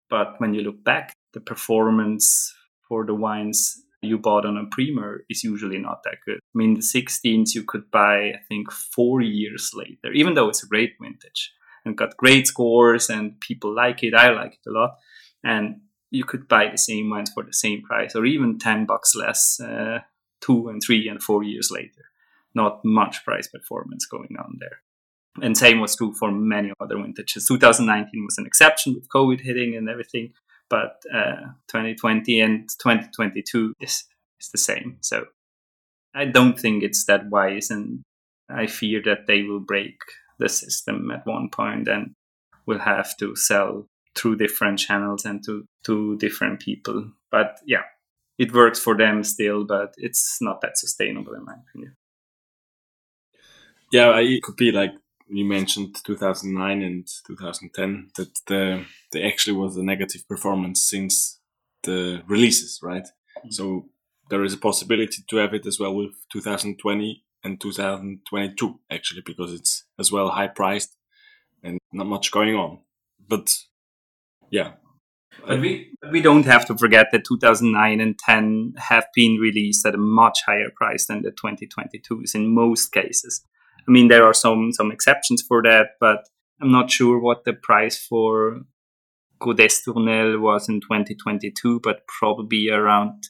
But when you look back, the performance for the wines you bought on a Premier is usually not that good. I mean, the 16s you could buy, I think, four years later, even though it's a great vintage and got great scores and people like it. I like it a lot. and you could buy the same wines for the same price or even 10 bucks less uh, two and three and four years later. Not much price performance going on there. And same was true for many other vintages. 2019 was an exception with COVID hitting and everything, but uh, 2020 and 2022 is, is the same. So I don't think it's that wise, and I fear that they will break the system at one point and will have to sell through different channels and to, to different people. But yeah, it works for them still, but it's not that sustainable in my opinion. Yeah, it could be like you mentioned 2009 and 2010 that the there actually was a negative performance since the releases, right? Mm-hmm. So there is a possibility to have it as well with 2020 and 2022 actually because it's as well high priced and not much going on. But yeah. But we we don't have to forget that 2009 and 10 have been released at a much higher price than the 2022s in most cases. I mean, there are some some exceptions for that, but I'm not sure what the price for Godest Tournelle was in 2022, but probably around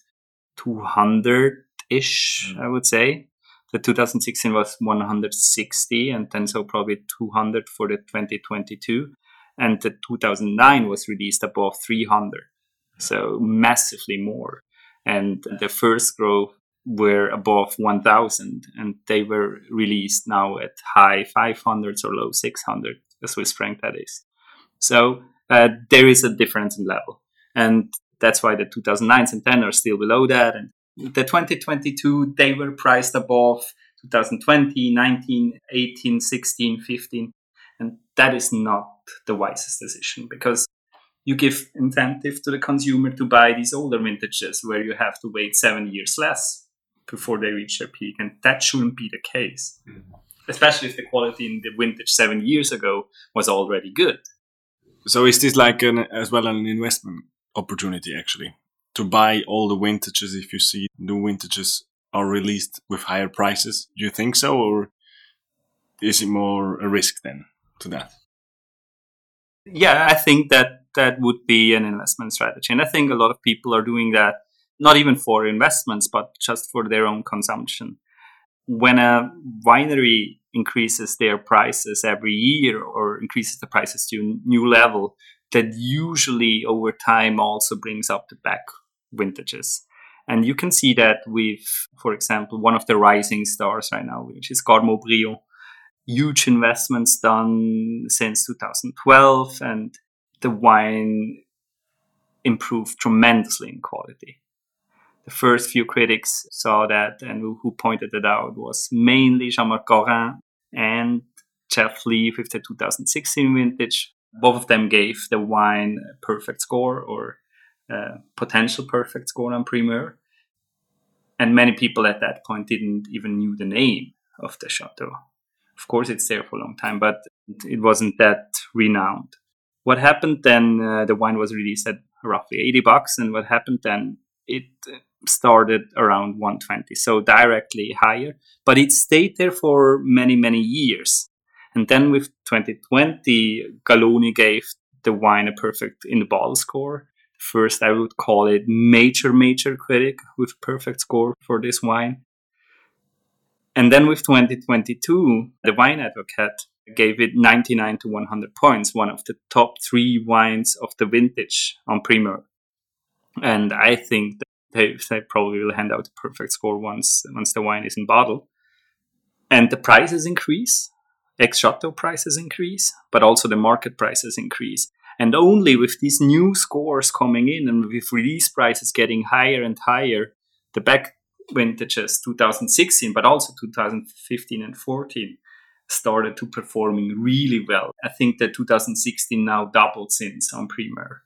200 ish, mm. I would say. The 2016 was 160, and then so probably 200 for the 2022. And the 2009 was released above 300, so massively more. And the first growth were above 1000 and they were released now at high 500s or low 600 the swiss franc that is. So uh, there is a difference in level. And that's why the 2009s and 10 are still below that. And the 2022 they were priced above 2020 19 18 16 15 and that is not the wisest decision because you give incentive to the consumer to buy these older vintages where you have to wait seven years less before they reach their peak, and that shouldn't be the case. Mm-hmm. Especially if the quality in the vintage seven years ago was already good. So is this like an as well an investment opportunity actually to buy all the vintages if you see new vintages are released with higher prices? Do you think so, or is it more a risk then to that? Yeah, I think that that would be an investment strategy, and I think a lot of people are doing that not even for investments, but just for their own consumption. When a winery increases their prices every year or increases the prices to a new level, that usually over time also brings up the back vintages. And you can see that with, for example, one of the rising stars right now, which is Carmes Haut-Brion. Huge investments done since 2012, and the wine improved tremendously in quality the first few critics saw that and who, pointed it out was mainly Jean-Marc Quarin and Jeff Leve with the 2016 vintage. Both of them gave the wine a perfect score or a potential perfect score en Primeur. And many people at that point didn't even knew the name of the chateau. Of course, it's there for a long time, but it wasn't that renowned. What happened then? Uh, the wine was released at roughly 80 bucks, and what happened then? It started around 120, so directly higher, but it stayed there for many, many years. And then with 2020, Galloni gave the wine a perfect in the bottle score. First, I would call it major, major critic with perfect score for this wine. And then with 2022, the wine advocate gave it 99 to 100 points, one of the top three wines of the vintage en Primeur. And I think they, they probably will hand out a perfect score once once the wine is in bottle. And the prices increase, ex chateau prices increase, but also the market prices increase. And only with these new scores coming in and with release prices getting higher and higher, the back vintages 2016, but also 2015 and 14 started to performing really well. I think that 2016 now doubled since en Primeur.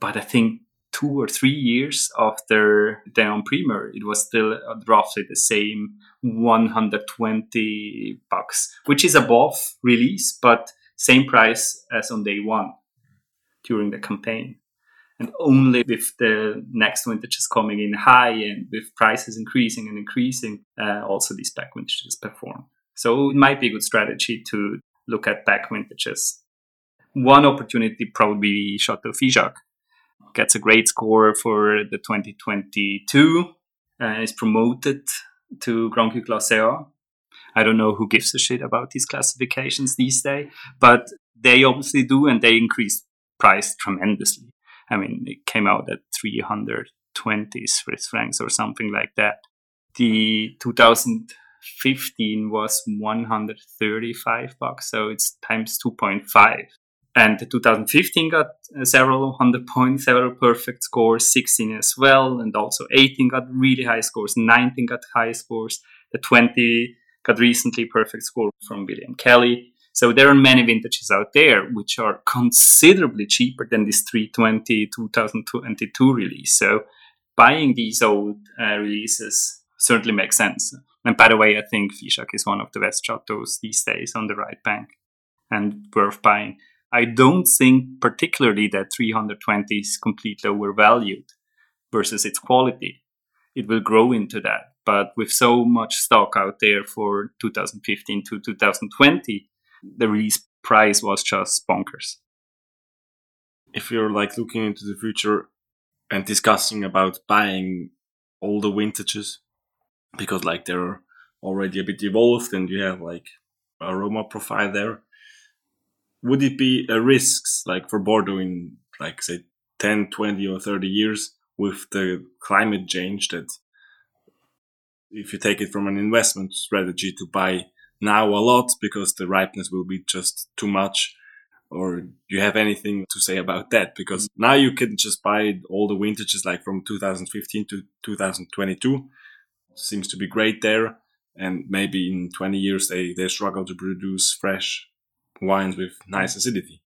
But I think two or three years after the en Primeur, it was still uh, roughly the same 120 bucks, which is above release, but same price as on day one during the campaign. And only with the next vintages coming in high and with prices increasing and increasing, uh, also these back vintages perform. So it might be a good strategy to look at back vintages. One opportunity probably Chateau Figeac, gets a great score for the 2022, uh, is promoted to Grand Cru Classe A. I don't know who gives a shit about these classifications these days, but they obviously do, and they increase price tremendously. I mean, it came out at 320 Swiss francs or something like that. The 2015 was 135 bucks, so it's times 2.5. And the 2015 got uh, several hundred points, several perfect scores, 16 as well, and also 18 got really high scores, 19 got high scores, the 20 got recently perfect score from William Kelley. So there are many vintages out there which are considerably cheaper than this 320 2022 release. So buying these old uh, releases certainly makes sense. And by the way, I think Figeac is one of the best chateaus these days on the right bank and worth buying. I don't think particularly that 320 is completely overvalued versus its quality. It will grow into that. But with so much stock out there for 2015 to 2020, the release price was just bonkers. If you're like looking into the future and discussing about buying all the vintages, because like they're already a bit evolved and you have like aroma profile there, would it be a risk like for Bordeaux in like say 10, 20 or 30 years with the climate change that if you take it from an investment strategy to buy now a lot because the ripeness will be just too much or you have anything to say about that? Because mm. now you can just buy all the vintages like from 2015 to 2022 seems to be great there and maybe in 20 years they, they struggle to produce fresh wines with nice acidity.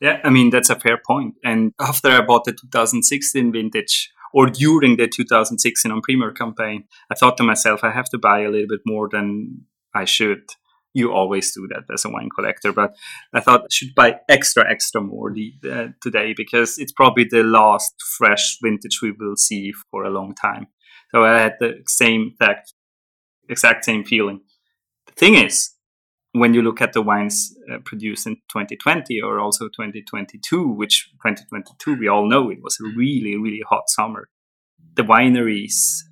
Yeah i mean that's a fair point. And after i bought the 2016 vintage or during the 2016 en Primeur campaign, I thought to myself, I have to buy a little bit more than I should. You always do that as a wine collector, but I thought I should buy extra, extra more uh, today because it's probably the last fresh vintage we will see for a long time. So I had the same exact, exact same feeling. The thing is, when you look at the wines uh, produced in 2020 or also 2022, which 2022 we all know it was a really really hot summer, the wineries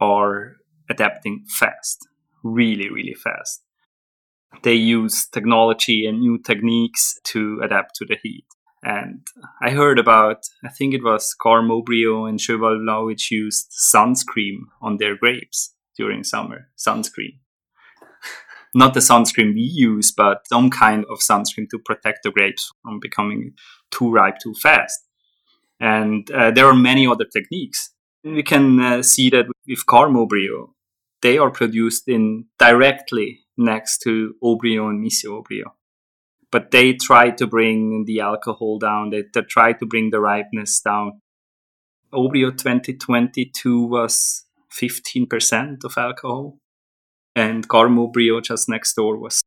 are adapting fast really, really fast. They use technology and new techniques to adapt to the heat. And I heard about, I think it was Carmes Haut-Brion and Cheval Blanc, which used sunscreen on their grapes during summer. Sunscreen. Not the sunscreen we use, but some kind of sunscreen to protect the grapes from becoming too ripe too fast. And uh, there are many other techniques. We can uh, see that with Carmes Haut-Brion they are produced in directly next to Haut-Brion and Mission Haut-Brion. But they try to bring the alcohol down. They, they try to bring the ripeness down. Haut-Brion 2022 was 15% of alcohol. And Carmes Haut-Brion just next door was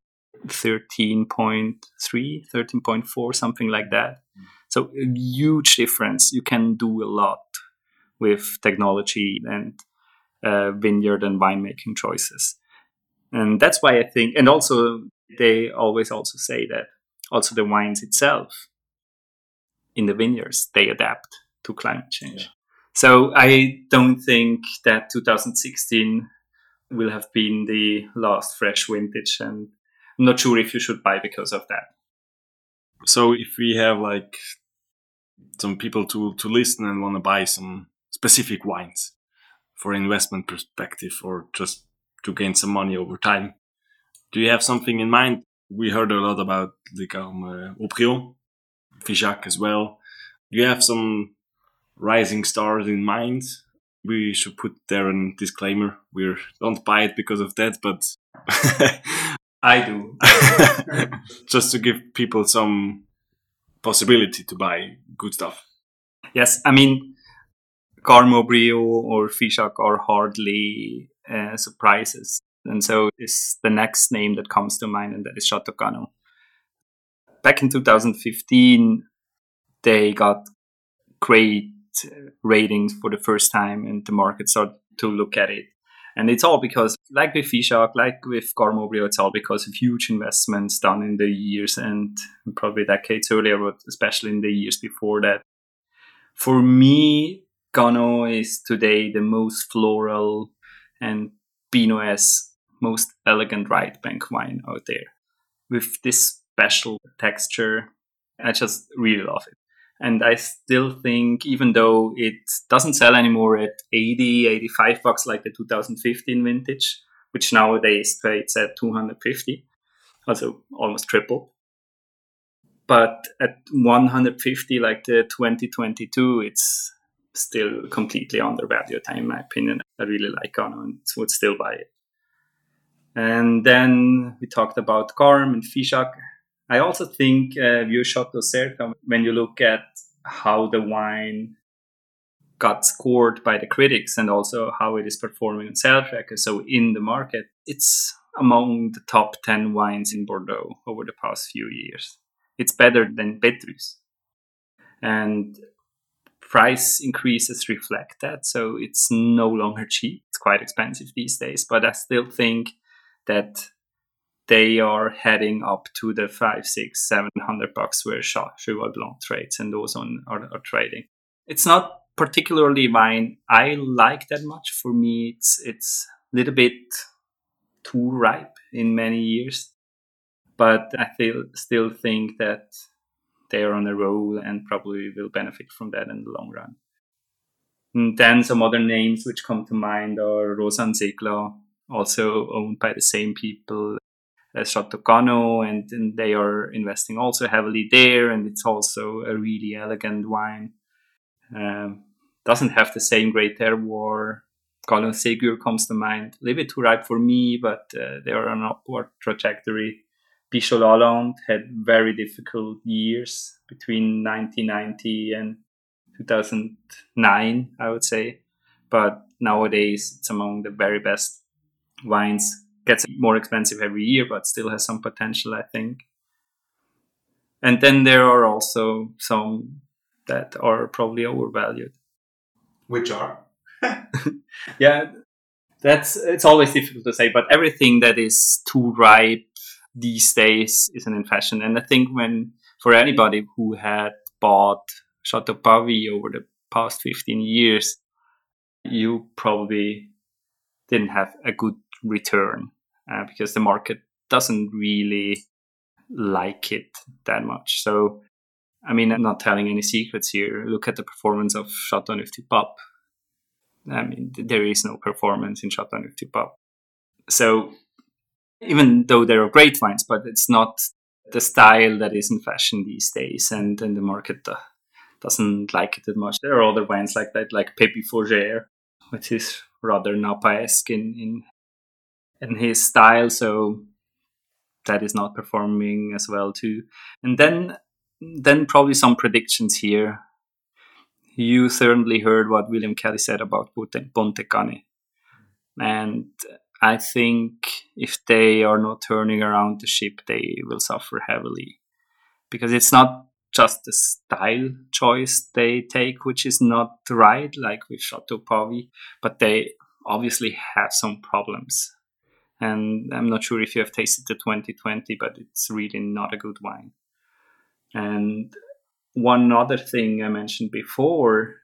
13.3, 13.4, something like that. So a huge difference. You can do a lot with technology and uh, vineyard and winemaking choices. And that's why I think, and also they always also say that also the wines itself in the vineyards, they adapt to climate change. Yeah. So I don't think that 2016 will have been the last fresh vintage and I'm not sure if you should buy because of that. So if we have like some people to, to listen and want to buy some specific wines, for investment perspective or just to gain some money over time. Do you have something in mind? We heard a lot about like um, uh, Haut-Brion, Figeac as well. Do you have some rising stars in mind? We should put there a disclaimer. We don't buy it because of that, but I do. just to give people some possibility to buy good stuff. Yes, I mean Carmes Haut-Brion or Figeac are hardly uh, surprises. And so is the next name that comes to mind, and that is Canon. Back in 2015, they got great uh, ratings for the first time, and the market started to look at it. And it's all because, like with Figeac, like with Carmes Haut-Brion, it's all because of huge investments done in the years and probably decades earlier, but especially in the years before that For me, Canon is today the most floral and Pinot S most elegant right bank wine out there with this special texture. I just really love it. And I still think, even though it doesn't sell anymore at 80, 85 bucks like the 2015 vintage, which nowadays trades at 250, also almost triple. But at 150, like the 2022, it's still completely undervalued, in my opinion. I really like Canon and would still buy it. And then we talked about Carmes and Figeac. I also think uh, Vieux Chateau Certan, when you look at how the wine got scored by the critics and also how it is performing on Cellar Tracker, so in the market, it's among the top 10 wines in Bordeaux over the past few years. It's better than Petrus. And price increases reflect that. So it's no longer cheap. It's quite expensive these days. But I still think that they are heading up to the five, six, seven hundred bucks where Cheval Blanc trades, and Ausone are, are trading. It's not particularly wine I like that much. For me, it's it's a little bit too ripe in many years, but I feel, still think that they are on a roll and probably will benefit from that in the long run. And then some other names which come to mind are Rauzan-Ségla, also owned by the same people as Chateau and, and they are investing also heavily there. And it's also a really elegant wine. Um, doesn't have the same great terroir. Calon Ségur comes to mind. A little bit too ripe for me, but uh, they are on an upward trajectory. Lalande had very difficult years between 1990 and 2009, I would say. But nowadays, it's among the very best wines gets more expensive every year, but still has some potential, I think. And then there are also some that are probably overvalued. Which are? yeah, that's it's always difficult to say, but everything that is too ripe these days is an in fashion. And I think when for anybody who had bought Chateau Pavie over the past 15 years, you probably didn't have a good return uh, because the market doesn't really like it that much. So, I mean, I'm not telling any secrets here. Look at the performance of Chateauneuf du Pape. I mean, there is no performance in Chateauneuf du Pape. So, even though there are great wines, but it's not the style that is in fashion these days, and, and the market uh, doesn't like it that much. There are other wines like that, like Pépi Fougère, which is rather Napa-esque in, in in his style, so that is not performing as well too. And then then probably some predictions here. You certainly heard what William Kelley said about Pontet-Canet. And I think if they are not turning around the ship, they will suffer heavily. Because it's not just the style choice they take, which is not right, like with Chateau Pavie, but they obviously have some problems and I'm not sure if you have tasted the 2020, but it's really not a good wine. And one other thing I mentioned before,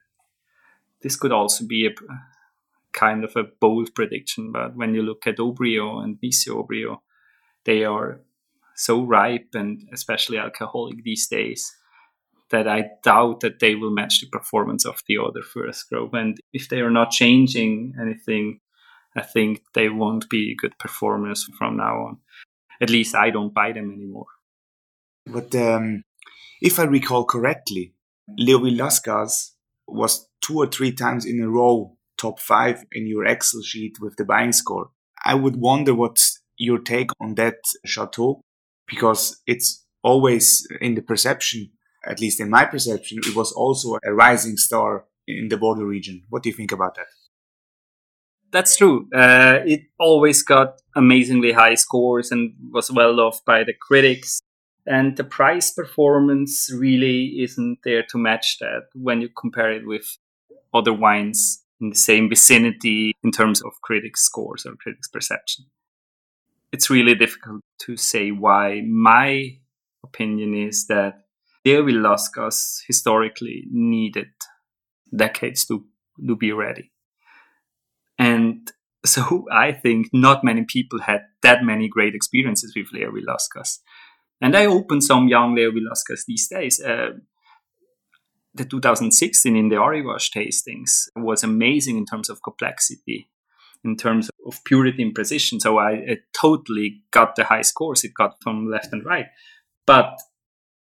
this could also be a kind of a bold prediction, but when you look at Haut-Brion and Mission Haut-Brion, they are so ripe and especially alcoholic these days that I doubt that they will match the performance of the other first group. And if they are not changing anything, I think they won't be good performers from now on. At least I don't buy them anymore. But um, if I recall correctly, Léoville Las Cases was two or three times in a row top five in your Excel sheet with the buying score. I would wonder what's your take on that chateau because it's always in the perception, at least in my perception, it was also a rising star in the border region. What do you think about that? that's true. Uh, it always got amazingly high scores and was well loved by the critics. And the price performance really isn't there to match that when you compare it with other wines in the same vicinity in terms of critics' scores or critics' perception. It's really difficult to say why. My opinion is that Léoville Las Cases historically needed decades to to be ready. And so I think not many people had that many great experiences with Léoville Las Cases. And I open some young Léoville Las Cases these days. Uh, the 2016 in the Ariwash tastings was amazing in terms of complexity, in terms of purity and precision. So I, totally got the high scores it got from left and right. But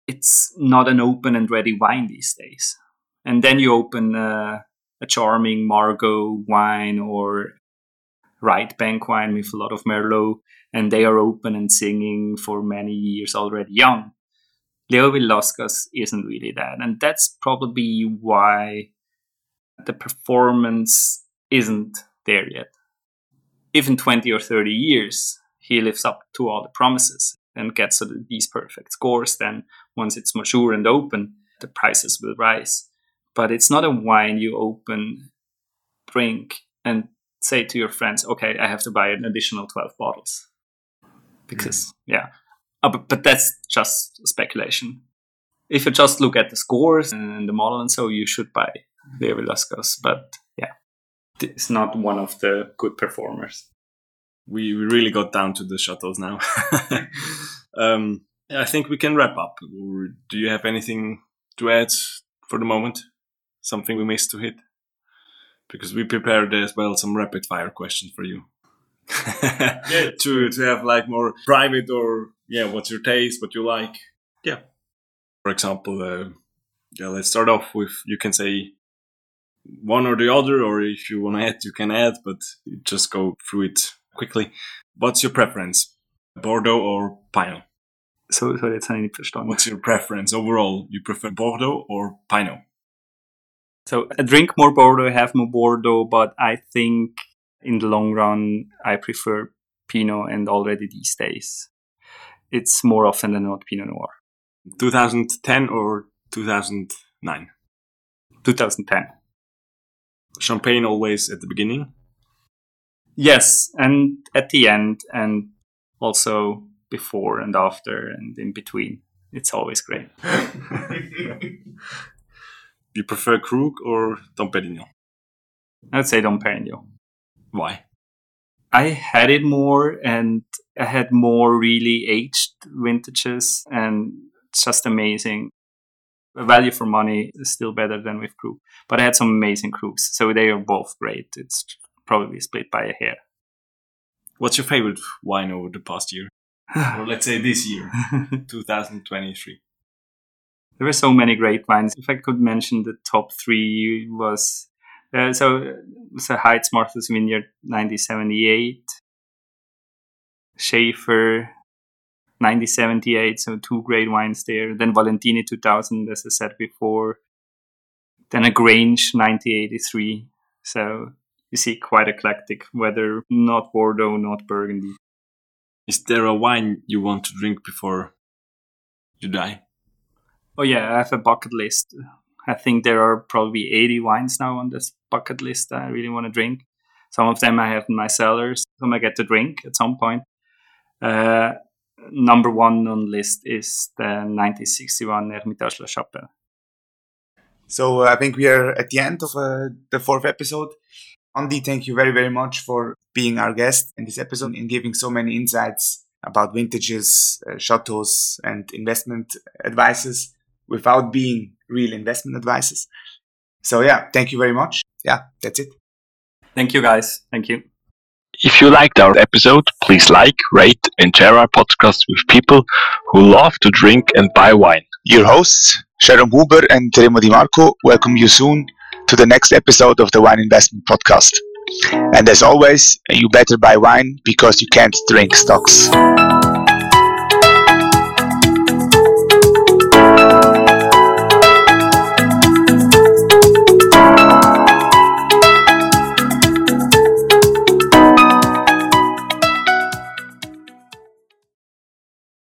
it's not an open and ready wine these days. And then you open uh, a charming Margaux wine or right bank wine with a lot of Merlot, and they are open and singing for many years already young. Léoville Las Cases isn't really that. And that's probably why the performance isn't there yet. If in 20 or 30 years, he lives up to all the promises and gets these perfect scores. Then, once it's mature and open, the prices will rise. But it's not a wine you open, drink, and say to your friends, okay, I have to buy an additional 12 bottles. Because, mm. yeah, uh, but, but that's just speculation. If you just look at the scores and the model and so, you should buy Léoville Las Cases. But yeah, it's not one of the good performers. We, we really got down to the shuttles now. um, I think we can wrap up. Do you have anything to add for the moment? Something we missed to hit? Because we prepared as well some rapid fire questions for you. Yeah. to to have like more private or yeah, what's your taste, what you like. Yeah. For example, uh, yeah, let's start off with you can say one or the other, or if you want to add, you can add, but just go through it quickly. What's your preference, Bordeaux or Pinot? So, so jetzt habe ich verstanden. What's your preference overall? You prefer Bordeaux or Pinot? So I drink more Bordeaux, I have more Bordeaux, but I think in the long run I prefer Pinot and already these days it's more often than not Pinot Noir. 2010 or 2009? 2010. Champagne always at the beginning? Yes, and at the end, and also before and after and in between. It's always great. you prefer Krug or Dom Perignon? I'd say Dom Perignon. Why? I had it more and I had more really aged vintages and it's just amazing. Value for money is still better than with Krug. But I had some amazing Krugs, so they are both great. It's probably split by a hair. What's your favorite wine over the past year? or let's say this year, 2023? There were so many great wines. If I could mention the top three was uh, so was Heitz Martha's Vineyard 1978, Shafer, 1978, so two great wines there. Then Valentini 2000, as I said before. Then a Grange 1983. So you see quite eclectic, whether not Bordeaux, not Burgundy. Is there a wine you want to drink before you die? Oh yeah, I have a bucket list. I think there are probably 80 wines now on this bucket list that I really want to drink. Some of them I have in my cellars. Some I get to drink at some point. Uh, number one on list is the 1961 Hermitage La Chapelle. So uh, I think we are at the end of uh, the fourth episode. Andy, thank you very, very much for being our guest in this episode and giving so many insights about vintages, uh, chateaus, and investment advices without being real investment advices. So yeah, thank you very much. Yeah, that's it. Thank you guys. Thank you. If you liked our episode, please like, rate, and share our podcast with people who love to drink and buy wine. Your hosts, Sharon Huber and Remo Di Marco, welcome you soon to the next episode of the Wine Investment Podcast. And as always, you better buy wine because you can't drink stocks.